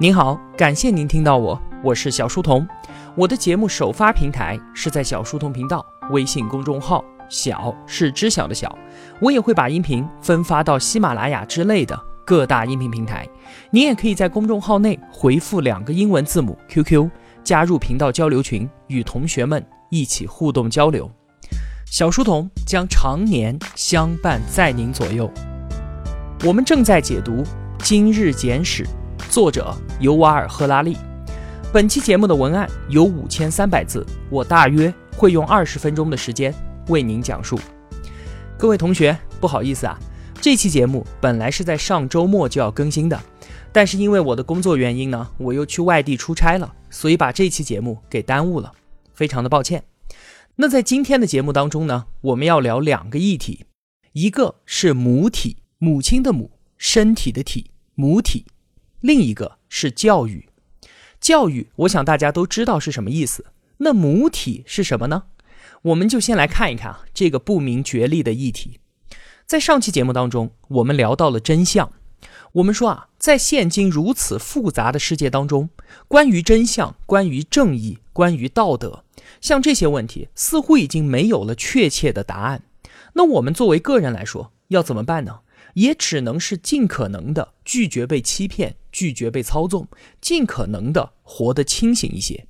您好，感谢您听到我，我是小书童。我的节目首发平台是在小书童频道微信公众号，小是知晓的小。我也会把音频分发到喜马拉雅之类的各大音频平台。您也可以在公众号内回复两个英文字母 QQ，加入频道交流群，与同学们一起互动交流。小书童将常年相伴在您左右。我们正在解读《今日简史》，作者尤瓦尔·赫拉利。本期节目的文案有五千三百字，我大约会用二十分钟的时间为您讲述。各位同学，不好意思啊，这期节目本来是在上周末就要更新的，但是因为我的工作原因呢，我又去外地出差了，所以把这期节目给耽误了，非常的抱歉。那在今天的节目当中呢，我们要聊两个议题，一个是母体。母亲的母，身体的体，母体；另一个是教育。教育，我想大家都知道是什么意思。那母体是什么呢？我们就先来看一看啊，这个不明觉厉的议题。在上期节目当中，我们聊到了真相。我们说啊，在现今如此复杂的世界当中，关于真相、关于正义、关于道德，像这些问题，似乎已经没有了确切的答案。那我们作为个人来说，要怎么办呢？也只能是尽可能的拒绝被欺骗，拒绝被操纵，尽可能的活得清醒一些。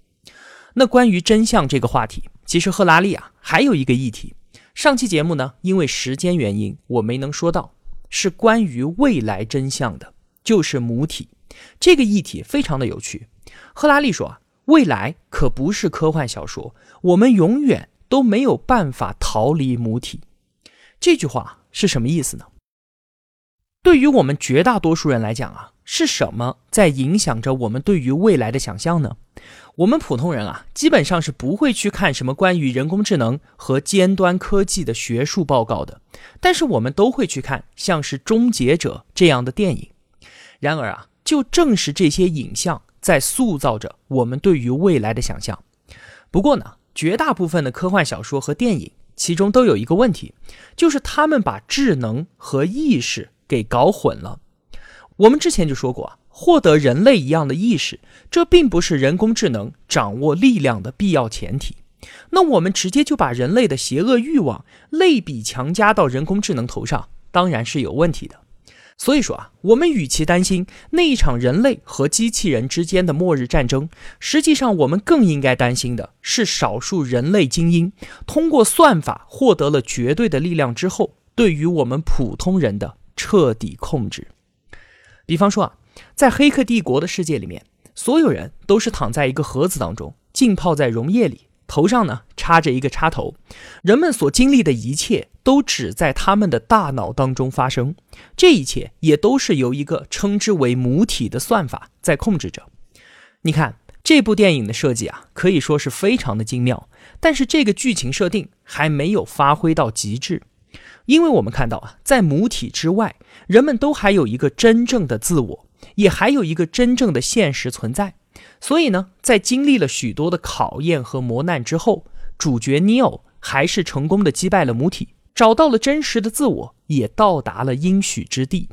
那关于真相这个话题，其实赫拉利啊还有一个议题。上期节目呢，因为时间原因我没能说到，是关于未来真相的，就是母体这个议题非常的有趣。赫拉利说啊，未来可不是科幻小说，我们永远都没有办法逃离母体。这句话是什么意思呢？对于我们绝大多数人来讲啊，是什么在影响着我们对于未来的想象呢？我们普通人啊，基本上是不会去看什么关于人工智能和尖端科技的学术报告的，但是我们都会去看像是《终结者》这样的电影。然而啊，就正是这些影像在塑造着我们对于未来的想象。不过呢，绝大部分的科幻小说和电影，其中都有一个问题，就是他们把智能和意识。给搞混了。我们之前就说过啊，获得人类一样的意识，这并不是人工智能掌握力量的必要前提。那我们直接就把人类的邪恶欲望类比强加到人工智能头上，当然是有问题的。所以说啊，我们与其担心那一场人类和机器人之间的末日战争，实际上我们更应该担心的是少数人类精英通过算法获得了绝对的力量之后，对于我们普通人的。彻底控制。比方说啊，在《黑客帝国》的世界里面，所有人都是躺在一个盒子当中，浸泡在溶液里，头上呢插着一个插头。人们所经历的一切都只在他们的大脑当中发生，这一切也都是由一个称之为母体的算法在控制着。你看这部电影的设计啊，可以说是非常的精妙，但是这个剧情设定还没有发挥到极致。因为我们看到啊，在母体之外，人们都还有一个真正的自我，也还有一个真正的现实存在。所以呢，在经历了许多的考验和磨难之后，主角尼欧还是成功的击败了母体，找到了真实的自我，也到达了应许之地。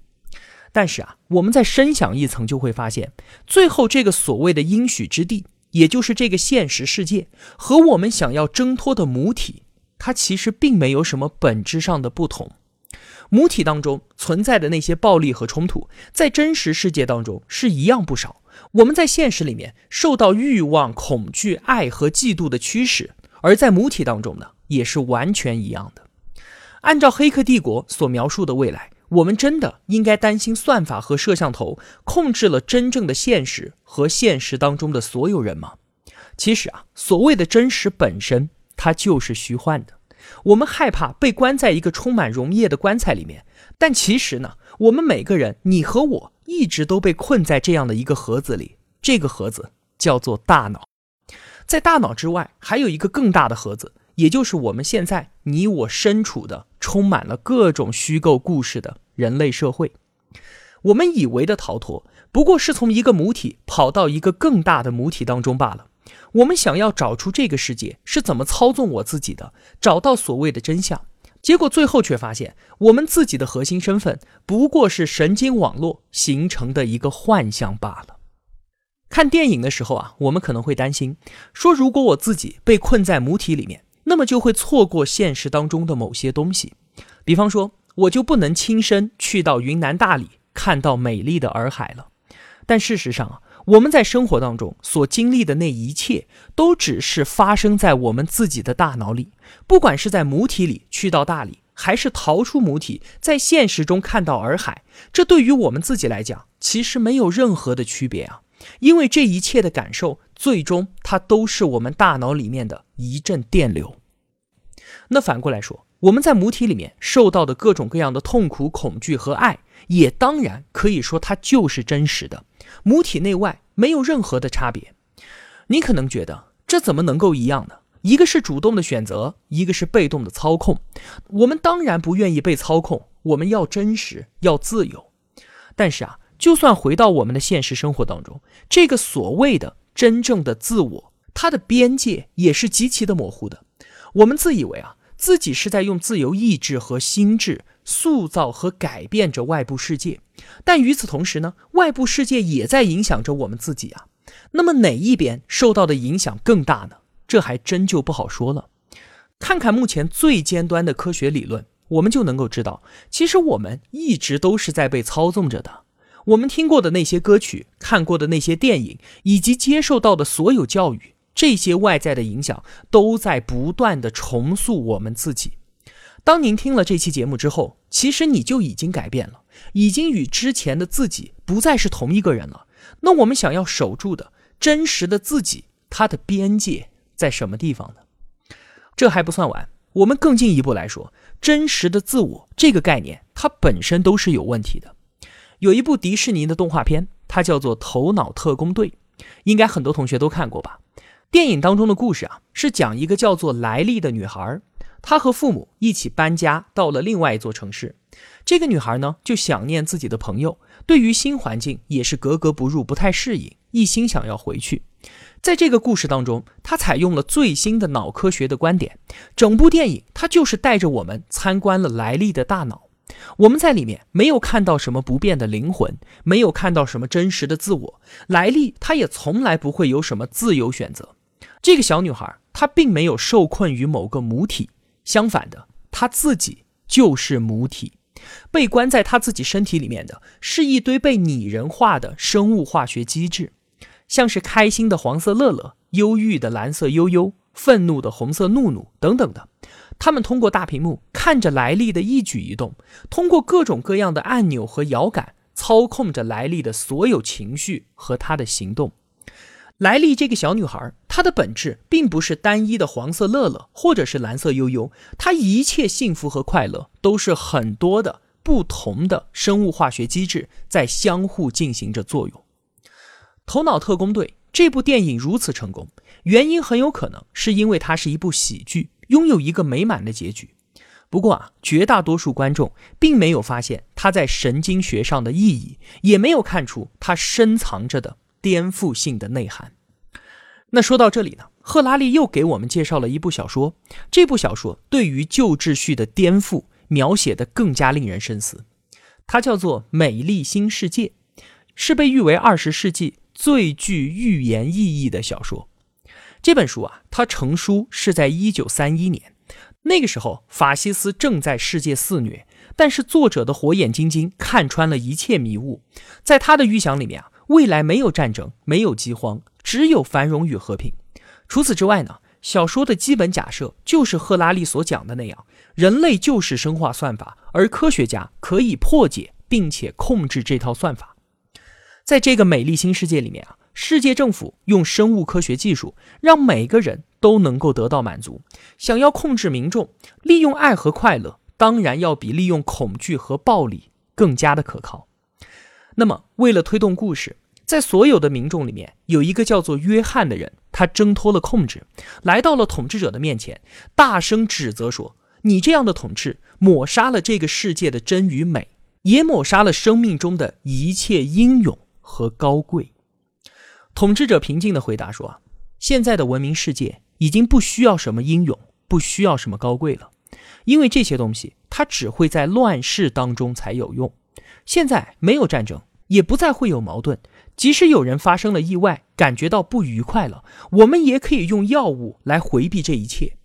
但是啊，我们在深想一层，就会发现，最后这个所谓的应许之地，也就是这个现实世界，和我们想要挣脱的母体。它其实并没有什么本质上的不同，母体当中存在的那些暴力和冲突，在真实世界当中是一样不少。我们在现实里面受到欲望、恐惧、爱和嫉妒的驱使，而在母体当中呢，也是完全一样的。按照《黑客帝国》所描述的未来，我们真的应该担心算法和摄像头控制了真正的现实和现实当中的所有人吗？其实啊，所谓的真实本身。它就是虚幻的，我们害怕被关在一个充满溶液的棺材里面，但其实呢，我们每个人，你和我，一直都被困在这样的一个盒子里，这个盒子叫做大脑。在大脑之外，还有一个更大的盒子，也就是我们现在你我身处的，充满了各种虚构故事的人类社会。我们以为的逃脱，不过是从一个母体跑到一个更大的母体当中罢了。我们想要找出这个世界是怎么操纵我自己的，找到所谓的真相，结果最后却发现，我们自己的核心身份不过是神经网络形成的一个幻象罢了。看电影的时候啊，我们可能会担心，说如果我自己被困在母体里面，那么就会错过现实当中的某些东西。比方说，我就不能亲身去到云南大理看到美丽的洱海了。但事实上啊，我们在生活当中所经历的那一切，都只是发生在我们自己的大脑里。不管是在母体里去到大理，还是逃出母体，在现实中看到洱海，这对于我们自己来讲，其实没有任何的区别啊。因为这一切的感受，最终它都是我们大脑里面的一阵电流。那反过来说，我们在母体里面受到的各种各样的痛苦、恐惧和爱，也当然可以说它就是真实的。母体内外没有任何的差别。你可能觉得这怎么能够一样呢？一个是主动的选择，一个是被动的操控。我们当然不愿意被操控，我们要真实，要自由。但是啊。就算回到我们的现实生活当中，这个所谓的真正的自我，它的边界也是极其的模糊的。我们自以为啊，自己是在用自由意志和心智塑造和改变着外部世界，但与此同时呢，外部世界也在影响着我们自己啊。那么哪一边受到的影响更大呢？这还真就不好说了。看看目前最尖端的科学理论，我们就能够知道，其实我们一直都是在被操纵着的。我们听过的那些歌曲，看过的那些电影，以及接受到的所有教育，这些外在的影响都在不断的重塑我们自己。当您听了这期节目之后，其实你就已经改变了，已经与之前的自己不再是同一个人了。那我们想要守住的真实的自己，它的边界在什么地方呢？这还不算完，我们更进一步来说，真实的自我这个概念，它本身都是有问题的。有一部迪士尼的动画片，它叫做《头脑特工队》，应该很多同学都看过吧？电影当中的故事啊，是讲一个叫做莱利的女孩，她和父母一起搬家到了另外一座城市。这个女孩呢，就想念自己的朋友，对于新环境也是格格不入，不太适应，一心想要回去。在这个故事当中，她采用了最新的脑科学的观点，整部电影她就是带着我们参观了莱利的大脑。我们在里面没有看到什么不变的灵魂，没有看到什么真实的自我。莱利她也从来不会有什么自由选择。这个小女孩她并没有受困于某个母体，相反的，她自己就是母体。被关在她自己身体里面的是一堆被拟人化的生物化学机制，像是开心的黄色乐乐、忧郁的蓝色悠悠、愤怒的红色怒怒等等的。他们通过大屏幕看着莱利的一举一动，通过各种各样的按钮和摇杆操控着莱利的所有情绪和他的行动。莱利这个小女孩，它的本质并不是单一的黄色乐乐或者是蓝色悠悠，它一切幸福和快乐都是很多的不同的生物化学机制在相互进行着作用。头脑特工队这部电影如此成功，原因很有可能是因为它是一部喜剧。拥有一个美满的结局，不过啊，绝大多数观众并没有发现它在神经学上的意义，也没有看出它深藏着的颠覆性的内涵。那说到这里呢，赫拉利又给我们介绍了一部小说，这部小说对于旧秩序的颠覆描写的更加令人深思。它叫做《美丽新世界》，是被誉为二十世纪最具预言意义的小说。这本书啊，它成书是在一九三一年，那个时候法西斯正在世界肆虐，但是作者的火眼金睛看穿了一切迷雾，在他的预想里面啊，未来没有战争，没有饥荒，只有繁荣与和平。除此之外呢，小说的基本假设就是赫拉利所讲的那样，人类就是生化算法，而科学家可以破解并且控制这套算法。在这个美丽新世界里面啊。世界政府用生物科学技术，让每个人都能够得到满足。想要控制民众，利用爱和快乐，当然要比利用恐惧和暴力更加的可靠。那么，为了推动故事，在所有的民众里面，有一个叫做约翰的人，他挣脱了控制，来到了统治者的面前，大声指责说：“你这样的统治，抹杀了这个世界的真与美，也抹杀了生命中的一切英勇和高贵。”统治者平静地回答说：“，现在的文明世界已经不需要什么英勇，不需要什么高贵了，因为这些东西它只会在乱世当中才有用。现在没有战争，也不再会有矛盾。即使有人发生了意外，感觉到不愉快了，我们也可以用药物来回避这一切。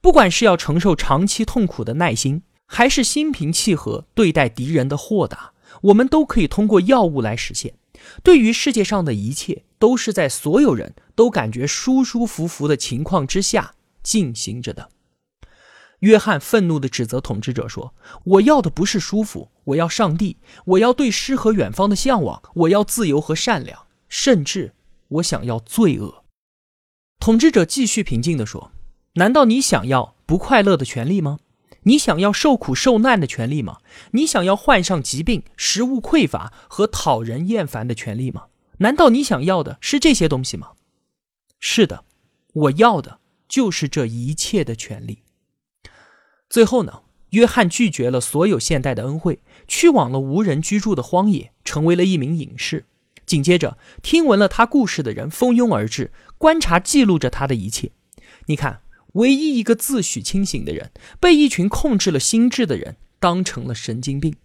不管是要承受长期痛苦的耐心，还是心平气和对待敌人的豁达，我们都可以通过药物来实现。对于世界上的一切，都是在所有人都感觉舒舒服服的情况之下进行着的。约翰愤怒地指责统治者说：“我要的不是舒服，我要上帝，我要对诗和远方的向往，我要自由和善良，甚至我想要罪恶。”统治者继续平静地说：“难道你想要不快乐的权利吗？你想要受苦受难的权利吗？你想要患上疾病、食物匮乏和讨人厌烦的权利吗？难道你想要的是这些东西吗？是的，我要的就是这一切的权利。”最后呢，约翰拒绝了所有现代的恩惠，去往了无人居住的荒野，成为了一名隐士。紧接着，听闻了他故事的人蜂拥而至，观察记录着他的一切。你看，唯一一个自诩清醒的人，被一群控制了心智的人当成了神经病。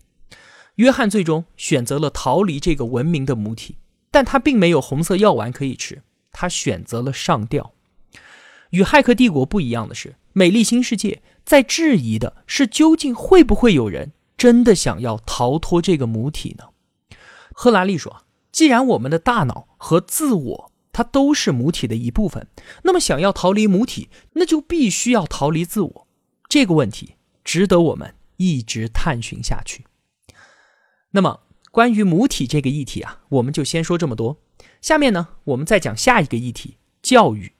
约翰最终选择了逃离这个文明的母体，但他并没有红色药丸可以吃，他选择了上吊。与《骇客帝国》不一样的是，《美丽新世界》在质疑的是，究竟会不会有人真的想要逃脱这个母体呢？赫拉利说：“既然我们的大脑和自我它都是母体的一部分，那么想要逃离母体，那就必须要逃离自我。这个问题值得我们一直探寻下去。那么，关于母体这个议题啊，我们就先说这么多。下面呢，我们再讲下一个议题——教育。”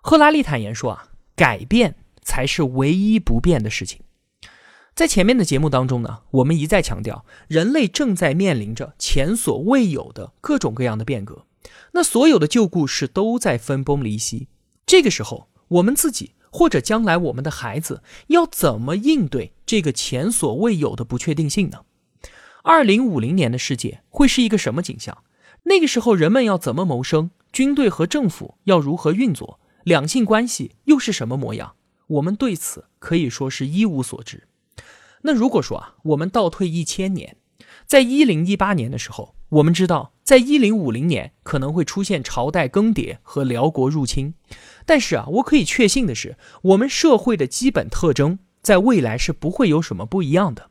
赫拉利坦言说：“啊，改变才是唯一不变的事情。在前面的节目当中呢，我们一再强调，人类正在面临着前所未有的各种各样的变革。那所有的旧故事都在分崩离析。这个时候，我们自己或者将来我们的孩子要怎么应对这个前所未有的不确定性呢？二零五零年的世界会是一个什么景象？那个时候，人们要怎么谋生？军队和政府要如何运作？”两性关系又是什么模样？我们对此可以说是一无所知。那如果说啊，我们倒退一千年，在一零一八年的时候，我们知道在一零五零年可能会出现朝代更迭和辽国入侵，但是啊，我可以确信的是，我们社会的基本特征在未来是不会有什么不一样的。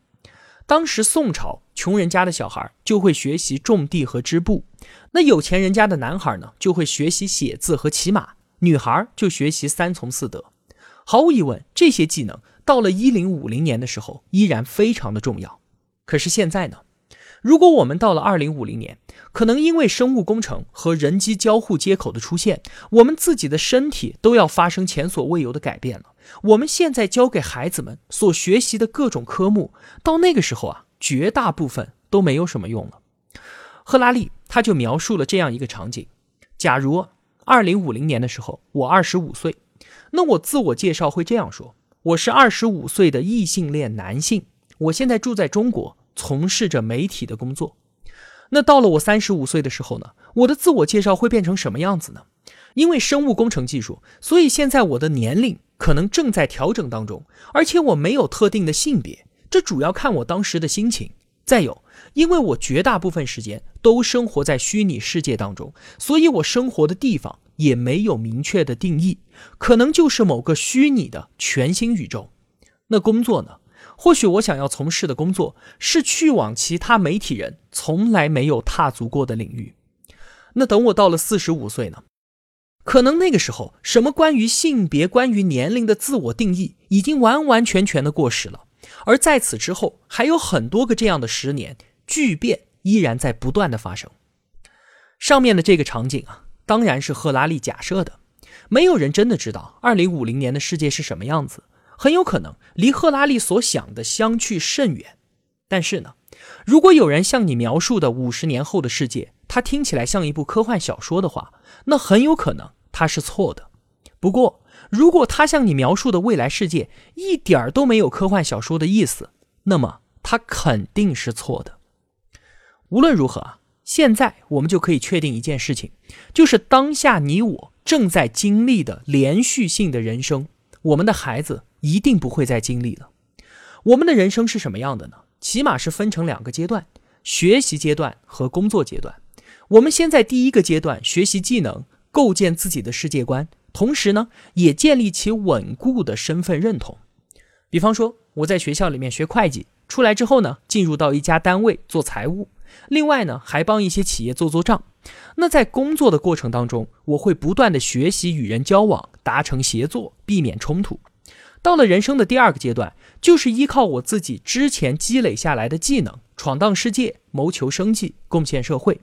当时宋朝穷人家的小孩就会学习种地和织布，那有钱人家的男孩呢，就会学习写字和骑马。女孩就学习三从四德，毫无疑问，这些技能到了一零五零年的时候依然非常的重要。可是现在呢？如果我们到了二零五零年，可能因为生物工程和人机交互接口的出现，我们自己的身体都要发生前所未有的改变了。我们现在教给孩子们所学习的各种科目，到那个时候啊，绝大部分都没有什么用了。赫拉利他就描述了这样一个场景：假如。二零五零年的时候，我二十五岁，那我自我介绍会这样说：我是二十五岁的异性恋男性，我现在住在中国，从事着媒体的工作。那到了我三十五岁的时候呢，我的自我介绍会变成什么样子呢？因为生物工程技术，所以现在我的年龄可能正在调整当中，而且我没有特定的性别，这主要看我当时的心情。再有，因为我绝大部分时间都生活在虚拟世界当中，所以我生活的地方也没有明确的定义，可能就是某个虚拟的全新宇宙。那工作呢？或许我想要从事的工作是去往其他媒体人从来没有踏足过的领域。那等我到了四十五岁呢？可能那个时候，什么关于性别、关于年龄的自我定义已经完完全全的过时了。而在此之后，还有很多个这样的十年，巨变依然在不断的发生。上面的这个场景啊，当然是赫拉利假设的，没有人真的知道二零五零年的世界是什么样子，很有可能离赫拉利所想的相去甚远。但是呢，如果有人向你描述的五十年后的世界，它听起来像一部科幻小说的话，那很有可能它是错的。不过，如果他向你描述的未来世界一点儿都没有科幻小说的意思，那么他肯定是错的。无论如何啊，现在我们就可以确定一件事情，就是当下你我正在经历的连续性的人生，我们的孩子一定不会再经历了。我们的人生是什么样的呢？起码是分成两个阶段：学习阶段和工作阶段。我们先在第一个阶段学习技能，构建自己的世界观，同时呢，也建立起稳固的身份认同。比方说，我在学校里面学会计，出来之后呢，进入到一家单位做财务，另外呢，还帮一些企业做做账。那在工作的过程当中，我会不断的学习与人交往，达成协作，避免冲突。到了人生的第二个阶段，就是依靠我自己之前积累下来的技能，闯荡世界，谋求生计，贡献社会。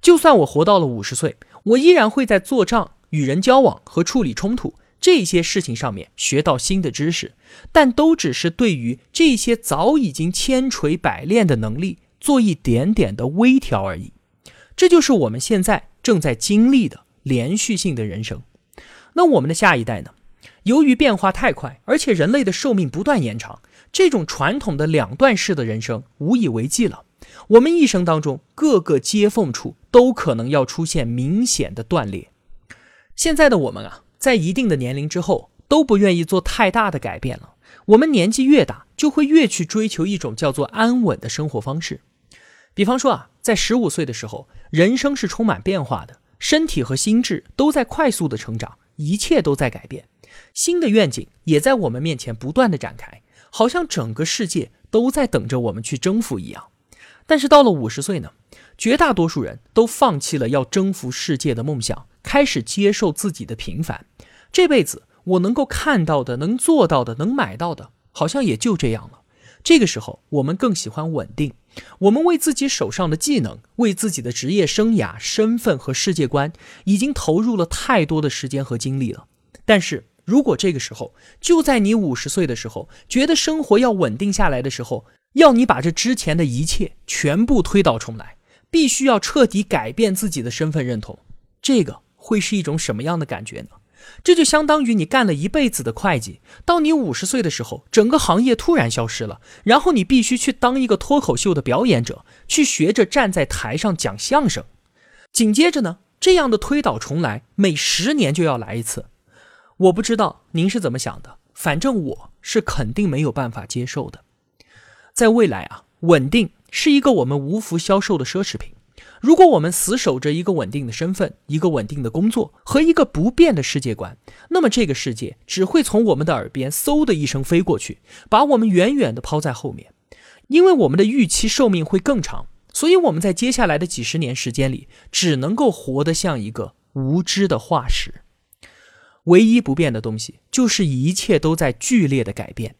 就算我活到了五十岁，我依然会在做账、与人交往和处理冲突这些事情上面学到新的知识，但都只是对于这些早已经千锤百炼的能力做一点点的微调而已。这就是我们现在正在经历的连续性的人生。那我们的下一代呢？由于变化太快，而且人类的寿命不断延长，这种传统的两段式的人生无以为继了。我们一生当中各个接缝处都可能要出现明显的断裂。现在的我们啊，在一定的年龄之后都不愿意做太大的改变了。我们年纪越大，就会越去追求一种叫做安稳的生活方式。比方说啊，在十五岁的时候，人生是充满变化的，身体和心智都在快速的成长，一切都在改变，新的愿景也在我们面前不断的展开，好像整个世界都在等着我们去征服一样。但是到了五十岁呢，绝大多数人都放弃了要征服世界的梦想，开始接受自己的平凡。这辈子我能够看到的、能做到的、能买到的，好像也就这样了。这个时候，我们更喜欢稳定。我们为自己手上的技能、为自己的职业生涯、身份和世界观，已经投入了太多的时间和精力了。但是如果这个时候，就在你五十岁的时候，觉得生活要稳定下来的时候，要你把这之前的一切全部推倒重来，必须要彻底改变自己的身份认同，这个会是一种什么样的感觉呢？这就相当于你干了一辈子的会计，到你五十岁的时候，整个行业突然消失了，然后你必须去当一个脱口秀的表演者，去学着站在台上讲相声。紧接着呢，这样的推倒重来，每十年就要来一次。我不知道您是怎么想的，反正我是肯定没有办法接受的。在未来啊，稳定是一个我们无福消受的奢侈品。如果我们死守着一个稳定的身份、一个稳定的工作和一个不变的世界观，那么这个世界只会从我们的耳边嗖的一声飞过去，把我们远远的抛在后面。因为我们的预期寿命会更长，所以我们在接下来的几十年时间里，只能够活得像一个无知的化石。唯一不变的东西，就是一切都在剧烈的改变。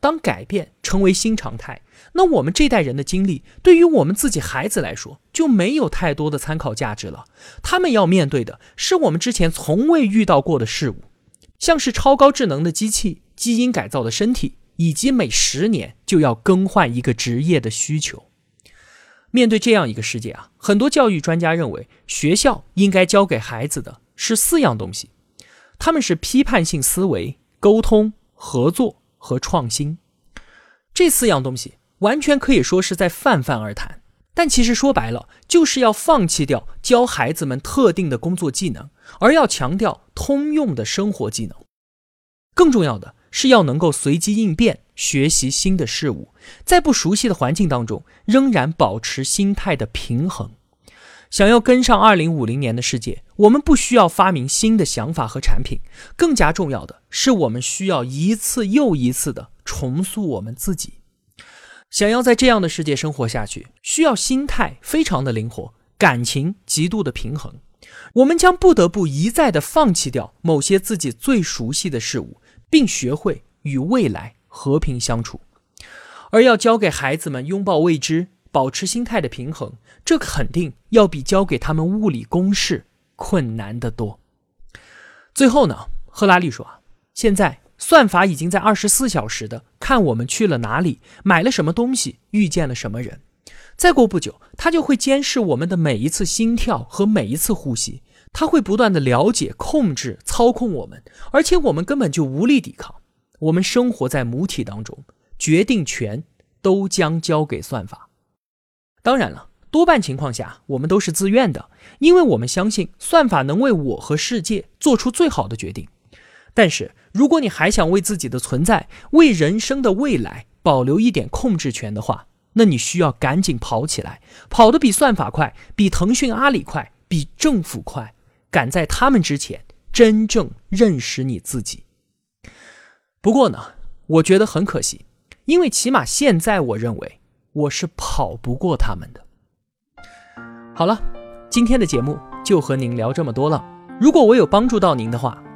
当改变成为新常态，那我们这代人的经历，对于我们自己孩子来说，就没有太多的参考价值了。他们要面对的是我们之前从未遇到过的事物，像是超高智能的机器、基因改造的身体，以及每十年就要更换一个职业的需求。面对这样一个世界啊，很多教育专家认为，学校应该教给孩子的是四样东西，他们是批判性思维、沟通、合作。和创新这四样东西，完全可以说是在泛泛而谈。但其实说白了，就是要放弃掉教孩子们特定的工作技能，而要强调通用的生活技能。更重要的是要能够随机应变，学习新的事物，在不熟悉的环境当中，仍然保持心态的平衡。想要跟上二零五零年的世界，我们不需要发明新的想法和产品，更加重要的是，我们需要一次又一次的重塑我们自己。想要在这样的世界生活下去，需要心态非常的灵活，感情极度的平衡。我们将不得不一再的放弃掉某些自己最熟悉的事物，并学会与未来和平相处。而要教给孩子们拥抱未知。保持心态的平衡，这肯定要比教给他们物理公式困难得多。最后呢，赫拉利说啊，现在算法已经在二十四小时的看我们去了哪里，买了什么东西，遇见了什么人。再过不久，它就会监视我们的每一次心跳和每一次呼吸，它会不断的了解、控制、操控我们，而且我们根本就无力抵抗。我们生活在母体当中，决定权都将交给算法。当然了，多半情况下我们都是自愿的，因为我们相信算法能为我和世界做出最好的决定。但是，如果你还想为自己的存在、为人生的未来保留一点控制权的话，那你需要赶紧跑起来，跑得比算法快，比腾讯、阿里快，比政府快，赶在他们之前真正认识你自己。不过呢，我觉得很可惜，因为起码现在我认为我是跑不过他们的。好了，今天的节目就和您聊这么多了。如果我有帮助到您的话，